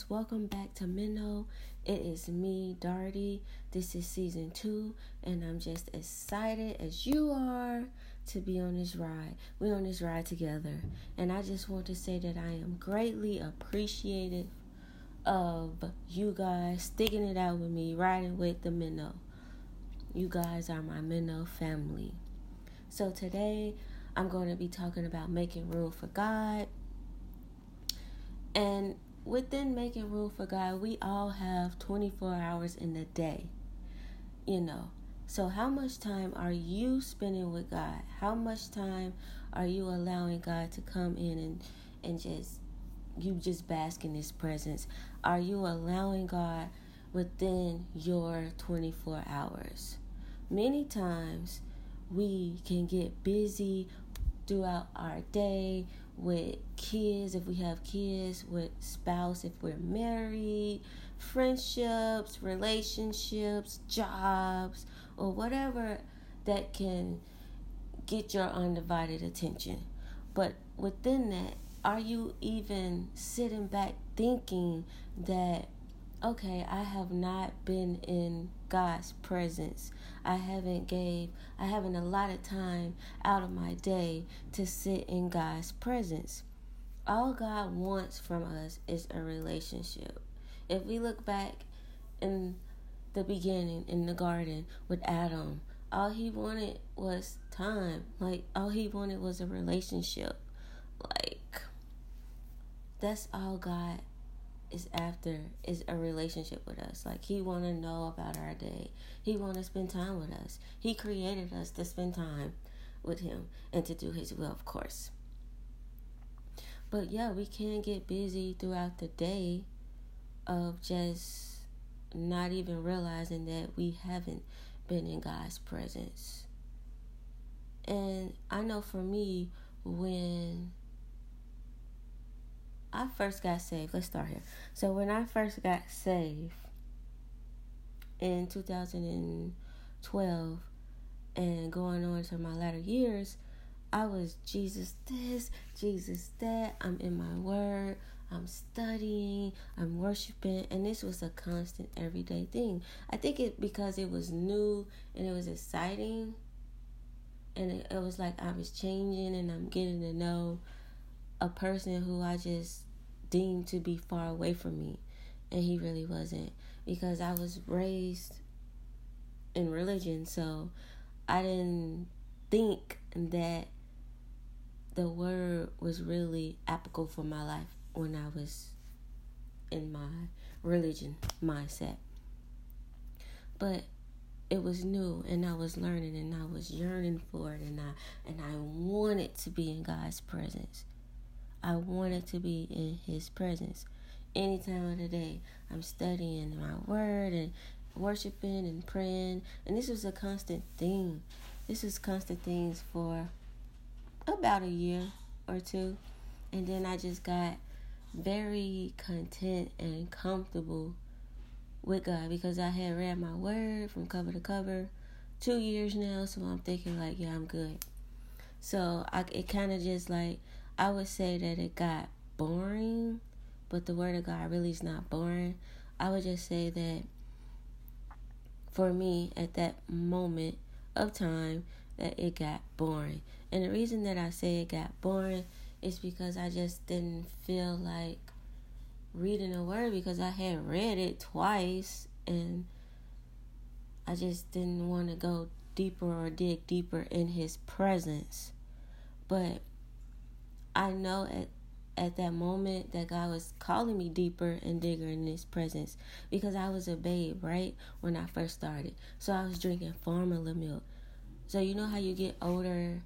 Guys, welcome back to Minnow. It is me, Darty. This is season two, and I'm just excited as you are to be on this ride. We're on this ride together, and I just want to say that I am greatly appreciative of you guys sticking it out with me, riding with the Minnow. You guys are my Minnow family. So today, I'm going to be talking about making room for God. And within making room for God, we all have 24 hours in the day. You know, so how much time are you spending with God? How much time are you allowing God to come in and and just you just bask in his presence? Are you allowing God within your 24 hours? Many times we can get busy throughout our day with kids if we have kids, with spouse if we're married, friendships, relationships, jobs, or whatever that can get your undivided attention. But within that, are you even sitting back thinking that okay, I have not been in God's presence. I haven't gave I haven't a lot of time out of my day to sit in God's presence. All God wants from us is a relationship. If we look back in the beginning in the garden with Adam, all he wanted was time. Like all he wanted was a relationship. Like that's all God is after is a relationship with us. Like he want to know about our day. He want to spend time with us. He created us to spend time with him and to do his will, of course. But yeah, we can get busy throughout the day of just not even realizing that we haven't been in God's presence. And I know for me when I first got saved, let's start here. So when I first got saved in 2012 and going on to my latter years, I was Jesus this, Jesus that. I'm in my word. I'm studying, I'm worshiping, and this was a constant everyday thing. I think it because it was new and it was exciting, and it, it was like I was changing and I'm getting to know a person who I just deemed to be far away from me, and he really wasn't because I was raised in religion, so I didn't think that the word was really applicable for my life when I was in my religion mindset. But it was new and I was learning and I was yearning for it and I and I wanted to be in God's presence. I wanted to be in His presence. Any time of the day, I'm studying my word and worshiping and praying. And this was a constant thing. This was constant things for about a year or two. And then I just got very content and comfortable with God because I had read my word from cover to cover two years now. So I'm thinking, like, yeah, I'm good. So I, it kind of just like I would say that it got boring, but the word of God really is not boring. I would just say that for me at that moment of time that it got boring. And the reason that I say it got boring is because I just didn't feel like reading the word because I had read it twice and I just didn't want to go deeper or dig deeper in his presence. But I know at at that moment that God was calling me deeper and digger in his presence because I was a babe, right? When I first started. So I was drinking formula milk. So you know how you get older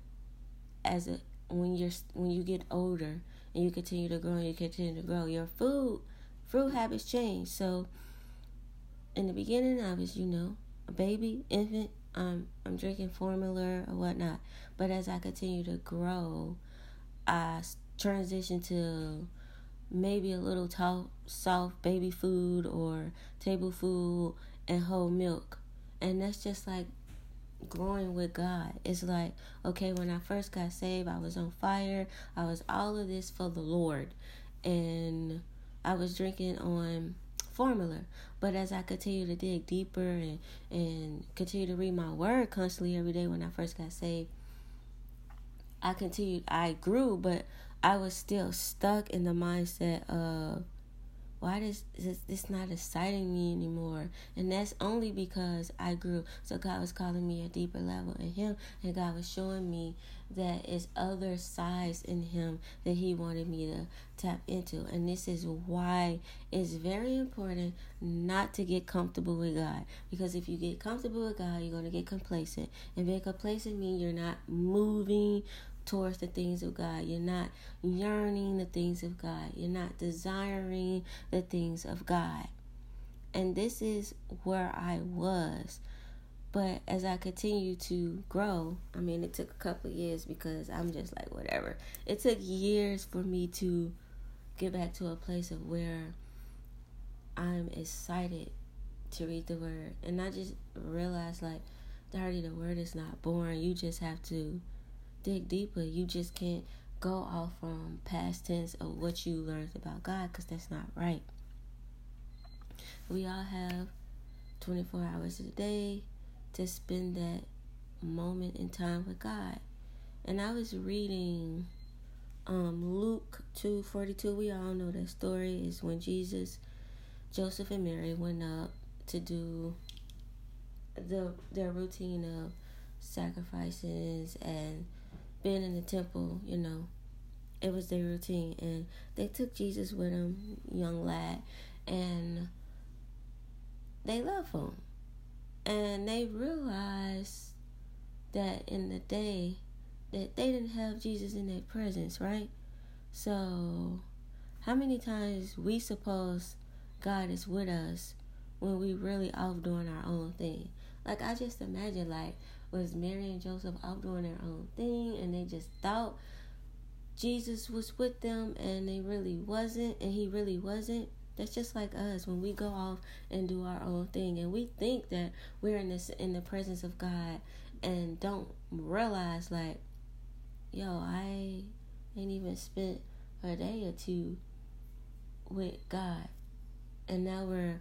as a when you're when you get older and you continue to grow and you continue to grow, your food food habits change. So in the beginning I was, you know, a baby, infant, um, I'm drinking formula or whatnot. But as I continue to grow, I transitioned to maybe a little t- soft baby food or table food and whole milk. And that's just like growing with God. It's like, okay, when I first got saved, I was on fire. I was all of this for the Lord. And I was drinking on formula. But as I continue to dig deeper and and continue to read my word constantly every day when I first got saved, I continued I grew, but I was still stuck in the mindset of why does this, this not exciting me anymore? And that's only because I grew. So God was calling me a deeper level in Him, and God was showing me that it's other sides in Him that He wanted me to tap into. And this is why it's very important not to get comfortable with God. Because if you get comfortable with God, you're going to get complacent. And being complacent means you're not moving towards the things of God. You're not yearning the things of God. You're not desiring the things of God. And this is where I was. But as I continue to grow, I mean, it took a couple years because I'm just like, whatever. It took years for me to get back to a place of where I'm excited to read the word. And I just realized, like, Darty, the word is not boring. You just have to dig deeper. You just can't go off from past tense of what you learned about God because that's not right. We all have 24 hours a day to spend that moment in time with God. And I was reading um, Luke 2:42. We all know that story is when Jesus, Joseph and Mary went up to do the their routine of sacrifices and being in the temple, you know, it was their routine. And they took Jesus with them, young lad, and they love him. And they realized that in the day that they didn't have Jesus in their presence, right? So, how many times we suppose God is with us when we really off doing our own thing? Like I just imagine like was Mary and Joseph out doing their own thing and they just thought Jesus was with them and they really wasn't and he really wasn't. That's just like us when we go off and do our own thing and we think that we're in this in the presence of God and don't realize like yo, I ain't even spent a day or two with God. And now we're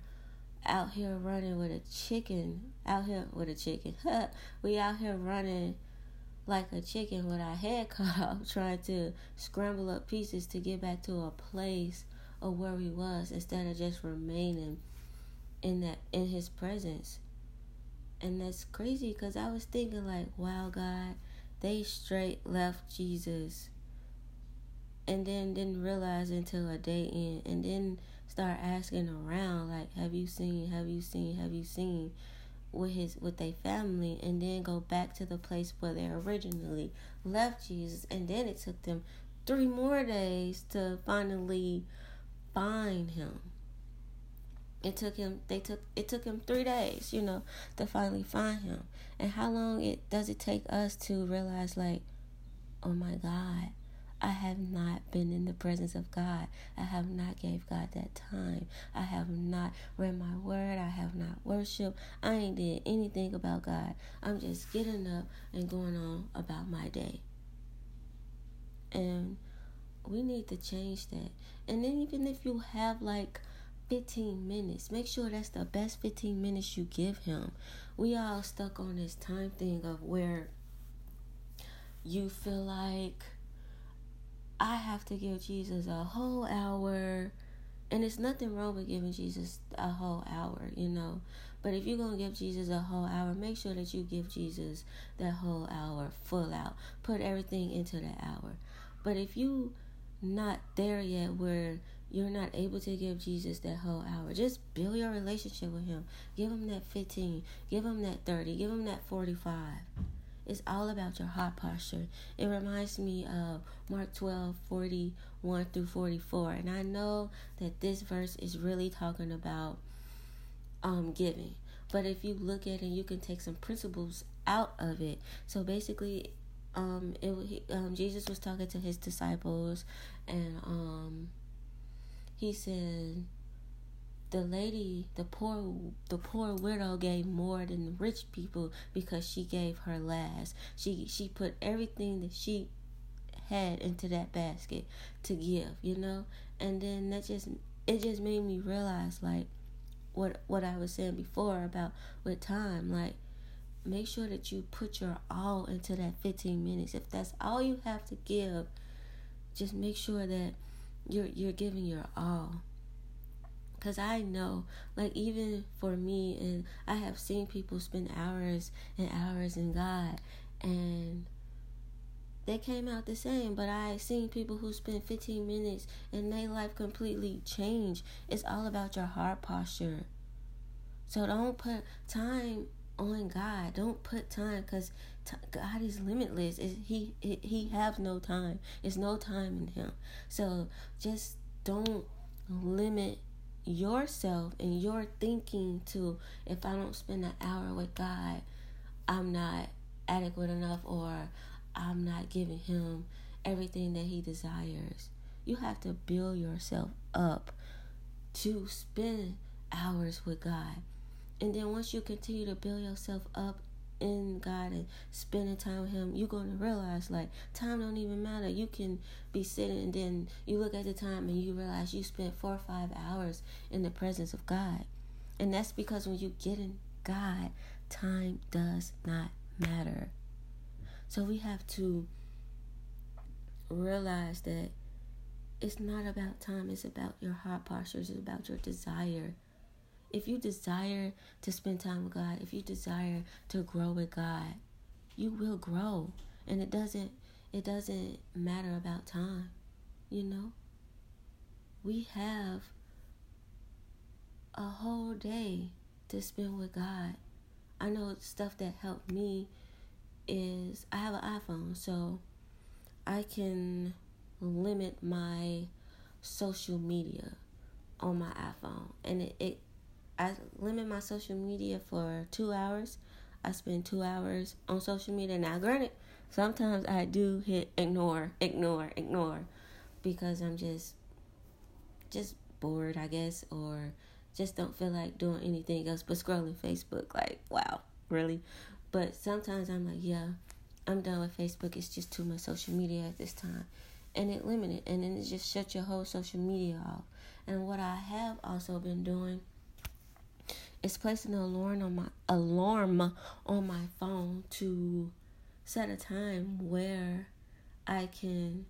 out here running with a chicken. Out here with a chicken. we out here running like a chicken with our head cut off, trying to scramble up pieces to get back to a place of where we was instead of just remaining in that in His presence. And that's crazy because I was thinking like, wow, God, they straight left Jesus, and then didn't realize until a day in, and then start asking around like have you seen have you seen have you seen with his with their family? And then go back to the place where they originally left Jesus. And then it took them three more days to finally find him. It took him they took it took him three days you know to finally find him. And how long it does it take us to realize like oh my god I have not been in the presence of God. I have not gave God that time. I have not read my word. I have not worshiped. I ain't did anything about God. I'm just getting up and going on about my day. And we need to change that. And then even if you have like 15 minutes, make sure that's the best 15 minutes you give him. We all stuck on this time thing of where you feel like I have to give Jesus a whole hour. And it's nothing wrong with giving Jesus a whole hour, you know. But if you're going to give Jesus a whole hour, make sure that you give Jesus that whole hour full out. Put everything into that hour. But if you not there yet where you're not able to give Jesus that whole hour, just build your relationship with him. Give him that 15, give him that 30, give him that 45. It's all about your heart posture. It reminds me of Mark 12 41 through 44. And I know that this verse is really talking about um, giving. But if you look at it, you can take some principles out of it. So basically, um, it um, Jesus was talking to his disciples, and um, he said, the lady, the poor, the poor widow gave more than the rich people because she gave her last. She she put everything that she had into that basket to give, you know, and then that just it just made me realize like what what I was saying before about with time like make sure that you put your all into that 15 minutes. If that's all you have to give just make sure that you're you're giving your all because i know like even for me and i have seen people spend hours and hours in god and they came out the same but i seen people who spend 15 minutes and their life completely change. it's all about your heart posture so don't put time on God. Don't put time because t- God is limitless. It's, he, he he has no time. It's no time in Him. So just don't limit yourself and your thinking to if I don't spend an hour with God, I'm not adequate enough or I'm not giving Him everything that He desires. You have to build yourself up to spend hours with God. And then once you continue to build yourself up in God and spending time with Him, you're going to realize like time don't even matter. You can be sitting and then you look at the time and you realize you spent four or five hours in the presence of God. And that's because when you get in God, time does not matter. So we have to realize that it's not about time, it's about your heart posture, it's about your desire if you desire to spend time with God, if you desire to grow with God, you will grow. And it doesn't it doesn't matter about time, you know? We have a whole day to spend with God. I know stuff that helped me is I have an iPhone, so I can limit my social media on my iPhone. And it, it I limit my social media for two hours. I spend two hours on social media. Now, granted, sometimes I do hit ignore, ignore, ignore, because I'm just, just bored, I guess, or just don't feel like doing anything else but scrolling Facebook. Like, wow, really? But sometimes I'm like, yeah, I'm done with Facebook. It's just too much social media at this time. And it limited, and then it just shut your whole social media off. And what I have also been doing is placing an alarm on my alarm on my phone to set a time where I can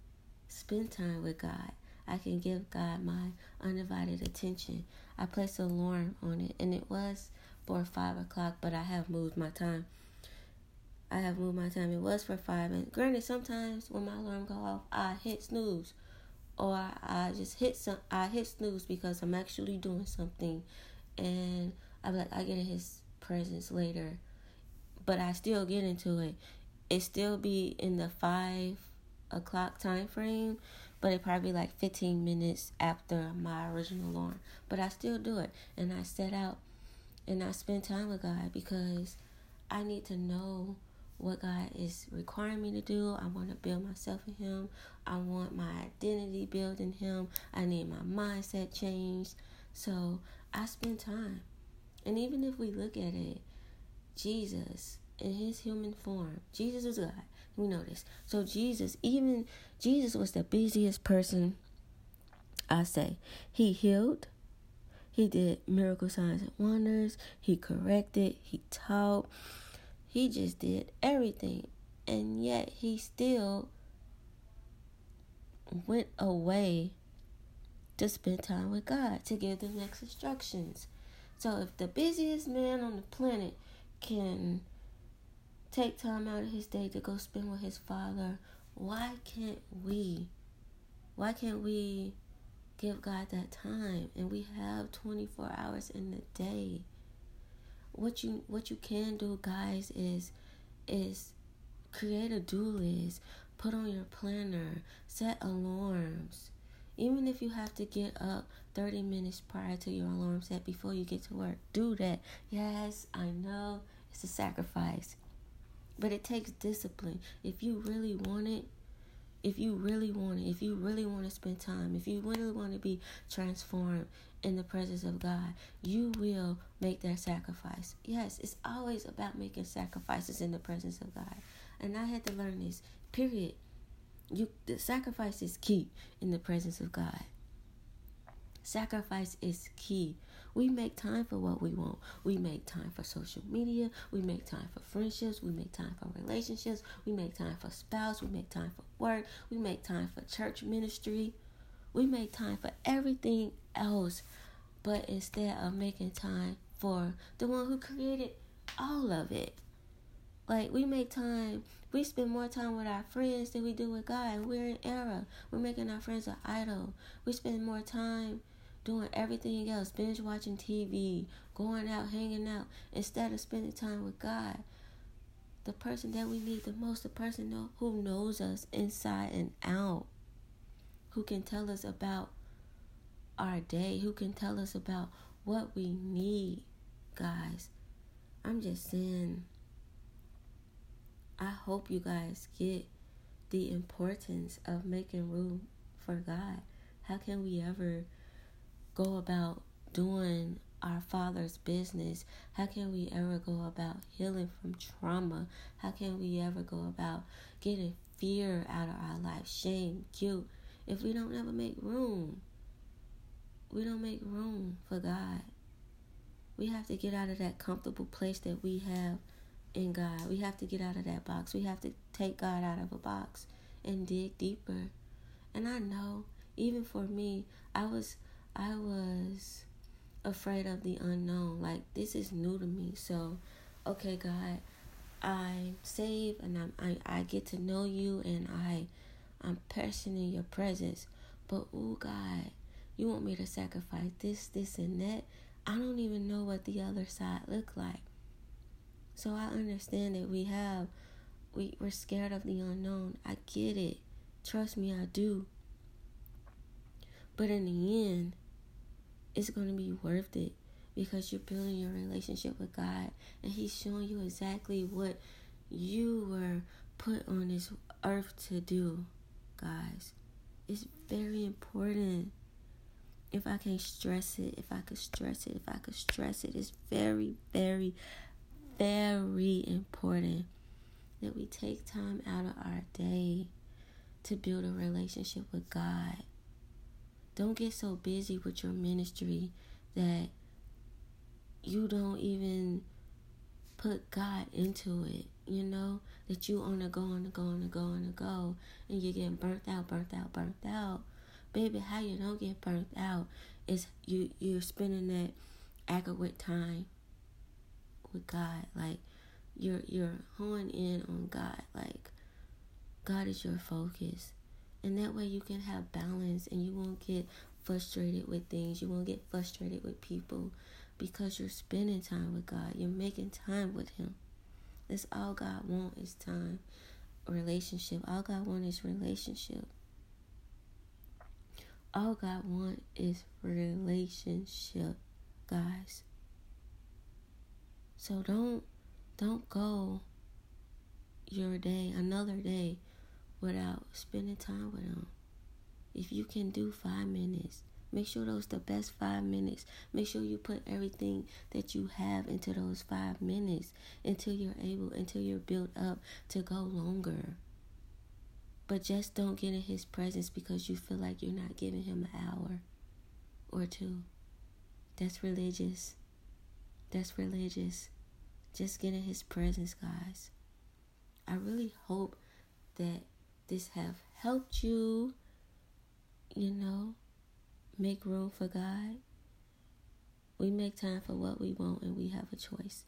spend time with God. I can give God my undivided attention. I placed an alarm on it, and it was for five o'clock, but I have moved my time. I have moved my time. It was for five, and granted, sometimes when my alarm go off, I hit snooze, or I just hit some. I hit snooze because I'm actually doing something, and I be like, I get in his presence later, but I still get into it. It still be in the five o'clock time frame, but it probably like 15 minutes after my original alarm. But I still do it, and I set out and I spend time with God because I need to know what God is requiring me to do. I want to build myself in Him. I want my identity built in Him. I need my mindset changed. So I spend time. And even if we look at it, Jesus in his human form, Jesus was God. We know this. So Jesus, even Jesus was the busiest person. I say he healed. He did miracle signs and wonders. He corrected. He taught. He just did everything. And yet he still went away to spend time with God, to give the next instructions. So if the busiest man on the planet can take time out of his day to go spend with his father, why can't we? Why can't we give God that time? And we have 24 hours in the day. What you what you can do, guys, is is create a do list, put on your planner, set alarms. Even if you have to get up 30 minutes prior to your alarm set before you get to work, do that. Yes, I know it's a sacrifice, but it takes discipline. If you really want it, if you really want it, if you really want to spend time, if you really want to be transformed in the presence of God, you will make that sacrifice. Yes, it's always about making sacrifices in the presence of God. And I had to learn this, period. You the sacrifice is key in the presence of God. Sacrifice is key. We make time for what we want. We make time for social media. We make time for friendships. We make time for relationships. We make time for spouse. We make time for work. We make time for church ministry. We make time for everything else. But instead of making time for the one who created all of it. Like we make time, we spend more time with our friends than we do with God. We're in error. We're making our friends an idol. We spend more time doing everything else, binge watching TV, going out, hanging out, instead of spending time with God. The person that we need the most, the person who knows us inside and out, who can tell us about our day, who can tell us about what we need, guys. I'm just saying, I hope you guys get the importance of making room for God. How can we ever go about doing our Father's business? How can we ever go about healing from trauma? How can we ever go about getting fear out of our life, shame, guilt, if we don't ever make room? We don't make room for God. We have to get out of that comfortable place that we have in God. We have to get out of that box. We have to take God out of a box and dig deeper. And I know, even for me, I was I was afraid of the unknown. Like this is new to me. So, okay, God, I'm saved and I'm, I I get to know you and I I'm passionate in your presence. But oh God, you want me to sacrifice this, this, and that. I don't even know what the other side look like. So I understand that we have we, we're scared of the unknown. I get it. Trust me, I do. But in the end, it's going to be worth it because you're building your relationship with God and He's showing you exactly what you were put on this earth to do, guys. It's very important. If I can stress it, if I could stress it, if I could stress it, it's very, very, very important that we take time out of our day to build a relationship with God. Don't get so busy with your ministry that you don't even put God into it, you know? That you on the go, on the go, on the go, on the go, and you're getting burnt out, burnt out, burnt out. Baby, how you don't get burnt out is you you're spending that adequate time with God. Like you're you're honing in on God. Like God is your focus. And that way you can have balance and you won't get frustrated with things. You won't get frustrated with people because you're spending time with God. You're making time with Him. That's all God wants is time, relationship. All God wants is relationship. All God wants is relationship, guys. So don't don't go your day, another day without spending time with them. If you can do five minutes, make sure those the best five minutes. Make sure you put everything that you have into those five minutes until you're able, until you're built up to go longer. But just don't get in his presence because you feel like you're not giving him an hour or two. That's religious. That's religious. Just get in his presence, guys. I really hope that this have helped you, you know, make room for God. We make time for what we want and we have a choice.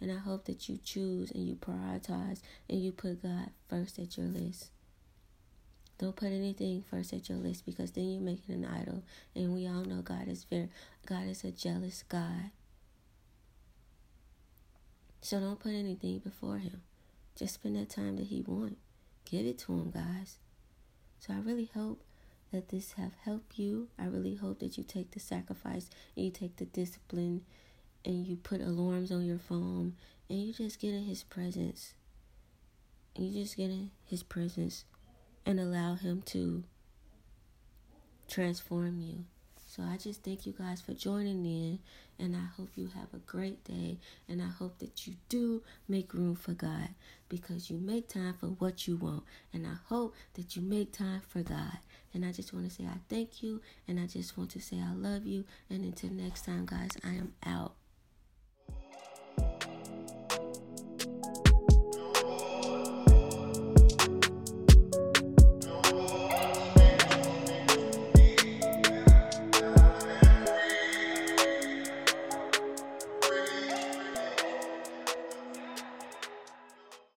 And I hope that you choose and you prioritize and you put God first at your list. Don't put anything first at your list because then you're making an idol. And we all know God is very God is a jealous God. So don't put anything before him. Just spend that time that he wants. Give it to him, guys. So I really hope that this have helped you. I really hope that you take the sacrifice and you take the discipline and you put alarms on your phone and you just get in his presence. And you just get in his presence and allow him to transform you So I just thank you guys for joining in, and I hope you have a great day. And I hope that you do make room for God because you make time for what you want. And I hope that you make time for God. And I just want to say I thank you, and I just want to say I love you. And until next time, guys, I am out.